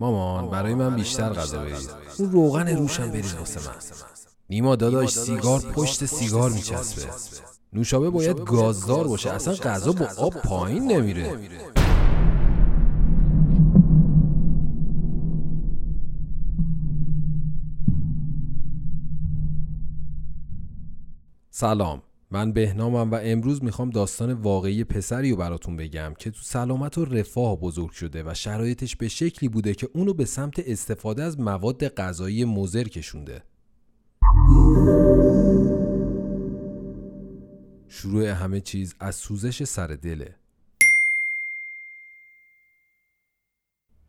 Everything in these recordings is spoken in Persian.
مامان برای من بیشتر غذا برید اون روغن روشم برید واسه من نیما داداش سیگار پشت سیگار میچسبه. نوشابه باید گازدار باشه. اصلا غذا با آب پایین نمیره. سلام. من بهنامم و امروز می‌خوام داستان واقعی پسری رو براتون بگم که تو سلامت و رفاه بزرگ شده و شرایطش به شکلی بوده که اونو به سمت استفاده از مواد غذایی مضر کشونده. شروع همه چیز از سوزش سر دله.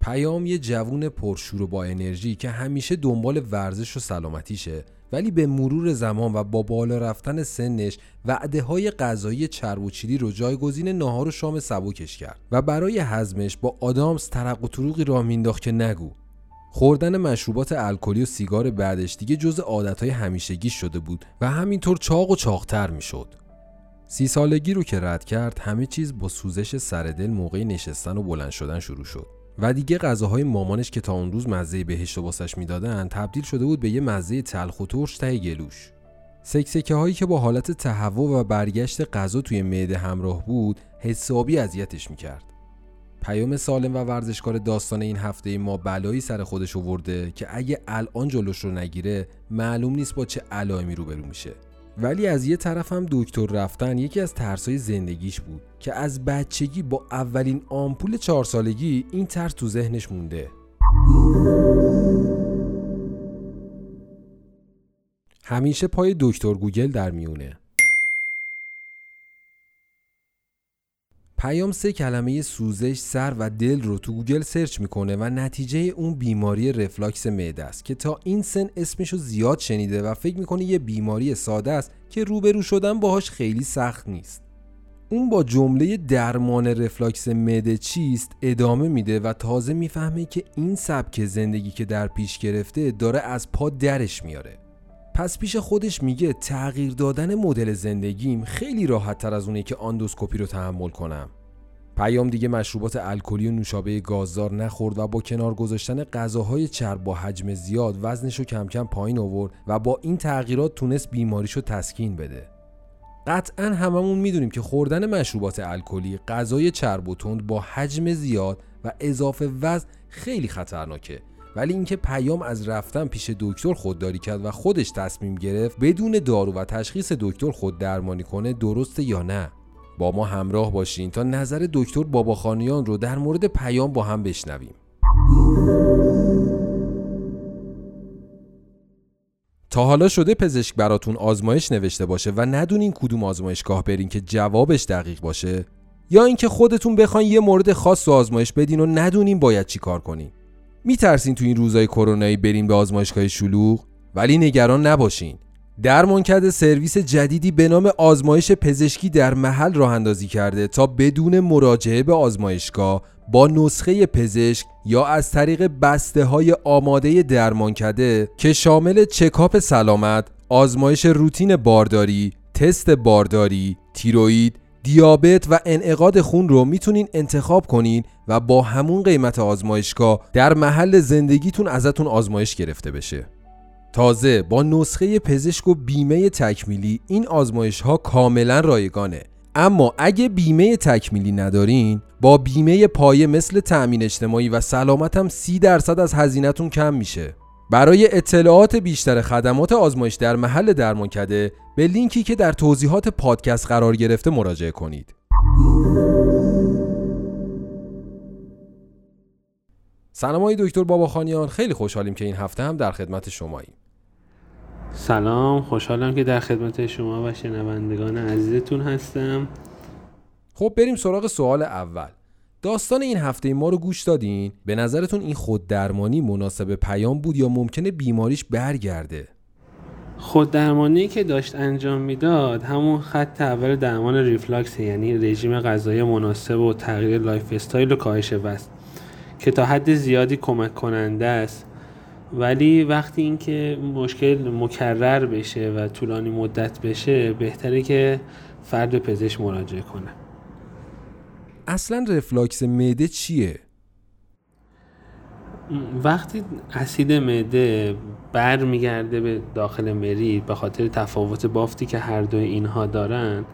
پیام یه جوون پرشور و با انرژی که همیشه دنبال ورزش و سلامتیشه ولی به مرور زمان و با بالا رفتن سنش وعده های غذایی چرب و چیلی رو جایگزین نهار و شام سبکش کرد و برای هضمش با آدامس ترق و طروقی راه مینداخت که نگو خوردن مشروبات الکلی و سیگار بعدش دیگه جز عادتهای همیشگی شده بود و همینطور چاق و چاقتر می‌شد. سی سالگی رو که رد کرد همه چیز با سوزش سردل موقع نشستن و بلند شدن شروع شد. و دیگه غذاهای مامانش که تا اون روز مزه بهشت و واسش می‌دادن تبدیل شده بود به یه مزه تلخ و ترش ته گلوش. سکسکه هایی که با حالت تهوع و برگشت غذا توی معده همراه بود حسابی اذیتش می‌کرد. پیام سالم و ورزشکار داستان این هفته ما بلایی سر خودش ورده که اگه الان جلوش رو نگیره معلوم نیست با چه علائمی روبرو میشه. ولی از یه طرف هم دکتر رفتن یکی از ترسای زندگیش بود که از بچگی با اولین آمپول چهار سالگی این ترس تو ذهنش مونده. همیشه پای دکتر گوگل در میونه. پیام سه کلمه سوزش سر و دل رو تو گوگل search می‌کنه و نتیجه اون بیماری رفلاکس معده است که تا این سن اسمشو زیاد شنیده و فکر می‌کنه یه بیماری ساده است که روبرو شدن باهاش خیلی سخت نیست. اون با جمله درمان رفلاکس معده چیست ادامه میده و تازه می‌فهمه که این سبک زندگی که در پیش گرفته داره از پا درش میاره. پس پیش خودش میگه تغییر دادن مدل زندگیم خیلی راحت تر از اونه که آندوسکوپی رو تحمل کنم. پیام دیگه مشروبات الکلی و نوشابه گازدار نخورد و با کنار گذاشتن غذاهای چرب با حجم زیاد وزنش رو کم کم پایین آورد و با این تغییرات تونست بیماریشو تسکین بده. قطعا هممون می‌دونیم که خوردن مشروبات الکلی غذای چرب و تند با حجم زیاد و اضافه وزن خیلی خطرناکه. ولی اینکه پیام از رفتن پیش دکتر خودداری کرد و خودش تصمیم گرفت بدون دارو و تشخیص دکتر خود درمانی کنه درسته یا نه؟ با ما همراه باشین تا نظر دکتر باباخانیان رو در مورد پیام با هم بشنویم. تا حالا شده پزشک براتون آزمایش نوشته باشه و ندونین کدوم آزمایشگاه برین که جوابش دقیق باشه؟ یا اینکه خودتون بخواین یه مورد خاص و آزمایش بدین و ندونین باید چی کار کنین؟ میترسین تو این روزای کرونایی برین به آزمایشگاه شلوغ؟ ولی نگران نباشین. درمانکرد سرویس جدیدی به نام آزمایش پزشکی در محل راه اندازی کرده تا بدون مراجعه به آزمایشگاه با نسخه پزشک یا از طریق بسته های آماده درمانکده که شامل چکاپ سلامت، آزمایش روتین بارداری، تست بارداری، تیروید، دیابت و انعقاد خون رو می‌تونین انتخاب کنین و با همون قیمت آزمایشگاه در محل زندگیتون ازتون آزمایش گرفته بشه. تازه با نسخه پزشک و بیمه تکمیلی این آزمایش ها کاملا رایگانه اما اگه بیمه تکمیلی ندارین با بیمه پایه مثل تأمین اجتماعی و سلامت هم سی درصد از هزینهتون کم میشه برای اطلاعات بیشتر خدمات آزمایش در محل درمانکده به لینکی که در توضیحات پادکست قرار گرفته مراجعه کنید. سلام آقای دکتر باباخانیان خیلی خوشحالیم که این هفته هم در خدمت شماییم. سلام خوشحالم که در خدمت شما و شنوندگان عزیزتون هستم. خب بریم سراغ سوال اول. داستان این هفته ما رو گوش دادین؟ به نظرتون این خود درمانی مناسب پیام بود یا ممکنه بیماریش برگرده؟ خود درمانی که داشت انجام می‌داد همون خط اول درمان ریفلاکس یعنی رژیم غذایی مناسب و تغییر lifestyle و کاهش وزن که تا حد زیادی کمک کننده است. ولی وقتی اینکه مشکل مکرر بشه و طولانی مدت بشه بهتره که فرد پزشک مراجعه کنه. اصلا رفلاکس معده چیه؟ وقتی اسید معده بر میگرده به داخل مری به خاطر تفاوت بافتی که هر دو اینها دارن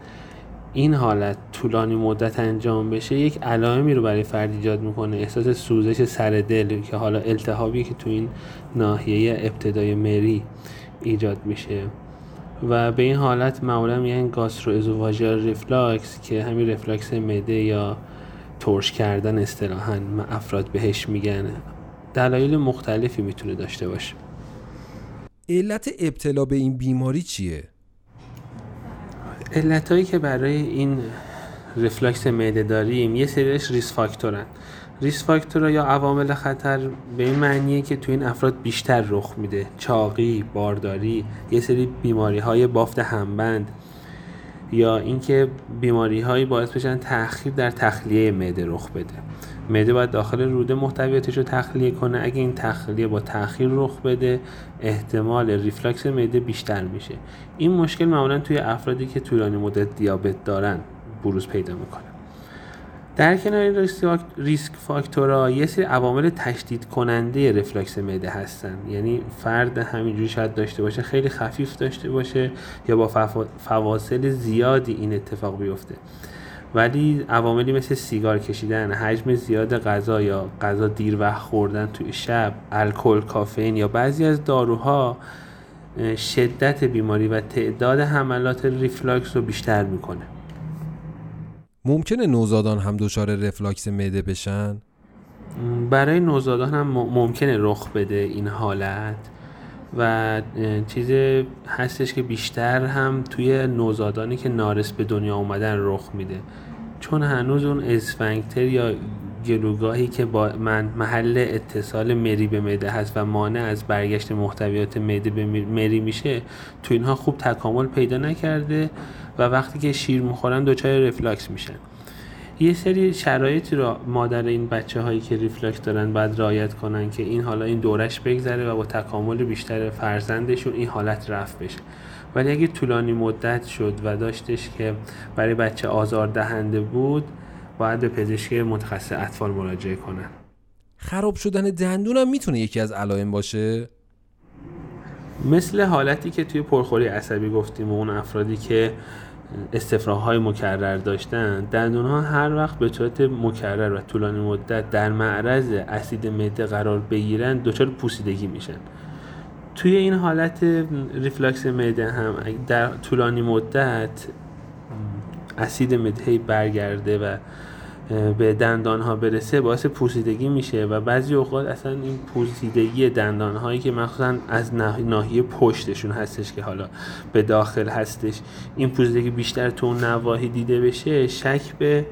این حالت طولانی مدت انجام بشه یک علائمی رو برای فرد ایجاد می‌کنه. احساس سوزش سر دل که حالا التهابی که تو این ناحیه ابتدای مری ایجاد میشه. و به این حالت معمولا میگن gastroesophageal reflux که همین رفلاکس معده یا ترش کردن اصطلاحا افراد بهش میگن. دلایل مختلفی می‌تونه داشته باشه. علت ابتلا به این بیماری چیه؟ علت که برای این رفلاکس معده داریم یه سریش risk factor ن risk factor ها یا عوامل خطر به این معنیه که تو این افراد بیشتر رخ میده. چاقی، بارداری، یه سری بیماری های بافت همبند یا اینکه بیماری هایی باعث بشن تأخیر در تخلیه معده رخ بده. معده باید داخل روده محتویاتش رو تخلیه کنه. اگه این تخلیه با تأخیر رخ بده احتمال ریفلاکس معده بیشتر میشه. این مشکل معمولا توی افرادی که طولانی مدت دیابت دارن بروز پیدا می‌کنه. در کنار risk factor ها یه سری عوامل تشدید کننده رفلکس معده هستن. یعنی فرد همینجوری شاید داشته باشه خیلی خفیف داشته باشه یا با فواصل زیادی این اتفاق بیفته. ولی عواملی مثل سیگار کشیدن حجم زیاد غذا یا غذا دیر وقت خوردن توی شب الکل کافئین یا بعضی از داروها شدت بیماری و تعداد حملات ریفلاکس رو بیشتر می‌کنه. ممکنه نوزادان هم دچار رفلاکس معده بشن؟ برای نوزادان هم ممکنه رخ بده این حالت و چیز هستش که بیشتر هم توی نوزادانی که نارس به دنیا اومدن رخ میده. چون هنوز اون اسفنکتر یا گلوگاهی که با من محل اتصال مری به معده هست و مانع از برگشت محتویات معده به مری میشه تو اینها خوب تکامل پیدا نکرده و وقتی که شیر می‌خورن دچار رفلاکس میشن. یه سری شرایطی رو مادر این بچه هایی که ریفلکس دارن باید رعایت کنن که این حالا این دورش بگذره و با تکامل بیشتر فرزندشون این حالت رفع بشه. ولی اگه طولانی مدت شد و داشتش که برای بچه آزار دهنده بود باید به پزشک متخصص اطفال مراجعه کنن خراب شدن دندون هم می‌تونه یکی از علائم باشه؟ مثل حالتی که توی پرخوری عصبی گفتیم و اون افرادی که های مکرر داشتن دندون ها هر وقت به صورت مکرر و طولانی مدت در معرض اسید معده قرار بگیرن دچار پوسیدگی میشن. توی این حالت ریفلاکس معده هم در طولانی مدت اسید معده برگرده و به دندان ها برسه باعث پوسیدگی میشه و بعضی اوقات اصلا این پوسیدگی دندان هایی که مخصوصا از ناحیه پشتشون هستش که حالا به داخل هستش این پوسیدگی بیشتر تو اون نواحی دیده بشه شک به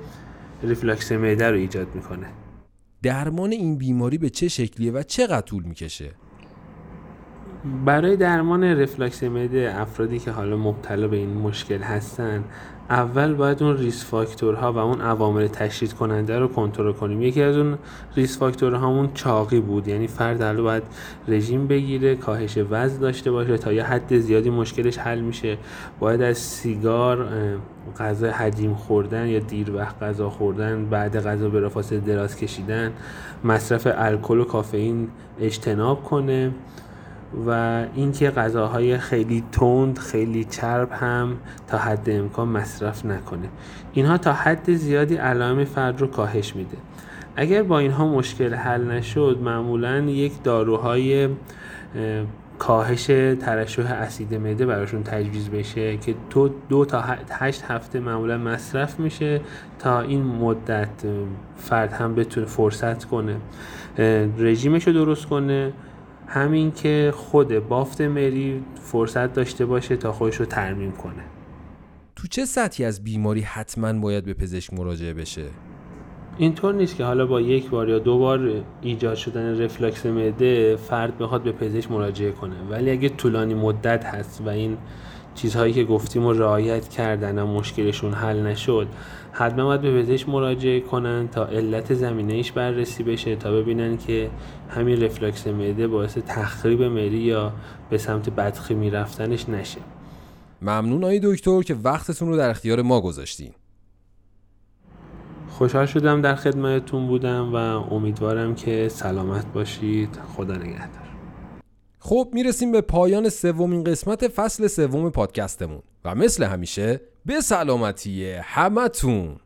ریفلاکس معده رو ایجاد می‌کنه. درمان این بیماری به چه شکلیه و چقدر طول می‌کشه؟ برای درمان رفلاکس معده افرادی که حالا مبتلا به این مشکل هستن اول باید اون risk factor ها و اون عوامل تشدید کننده رو کنترل کنیم. یکی از اون risk factor هامون چاقی بود یعنی فرد حالا باید رژیم بگیره کاهش وزن داشته باشه تا یه حد زیادی مشکلش حل میشه. باید از سیگار غذا حجیم خوردن یا دیر وقت غذا خوردن بعد غذا به فاصله دراز کشیدن مصرف الکل و کافئین اجتناب کنه. و اینکه غذاهای خیلی تند خیلی چرب هم تا حد امکان مصرف نکنه. اینها تا حد زیادی علائم فرد رو کاهش میده. اگر با اینها مشکل حل نشد معمولا یک داروهای کاهش ترشح اسید معده براشون تجویز بشه که تو دو تا هشت هفته معمولا مصرف میشه تا این مدت فرد هم بتونه فرصت کنه رژیمش رو درست کنه. همین که خود بافت مری فرصت داشته باشه تا خودش رو ترمیم کنه تو چه سطحی از بیماری حتما باید به پزشک مراجعه بشه؟ اینطور نیست که حالا با یک بار یا دو بار ایجاد شدن رفلکس معده فرد بخواد به پزشک مراجعه کنه ولی اگه طولانی مدت هست و این چیزهایی که گفتیم و رعایت کردن و مشکلشون حل نشد. حتما باید به پزشک مراجعه کنن تا علت زمینهش بررسی بشه تا ببینن که همین رفلکس معده باعث تخریب مری یا به سمت بدخیمی رفتنش نشه. ممنون آقای دکتر که وقتتون رو در اختیار ما گذاشتین. خوشحال شدم در خدمتتون بودم و امیدوارم که سلامت باشید. خدا نگهدار. خب می‌رسیم به پایان سومین قسمت فصل سوم پادکستمون و مثل همیشه به سلامتی همتون.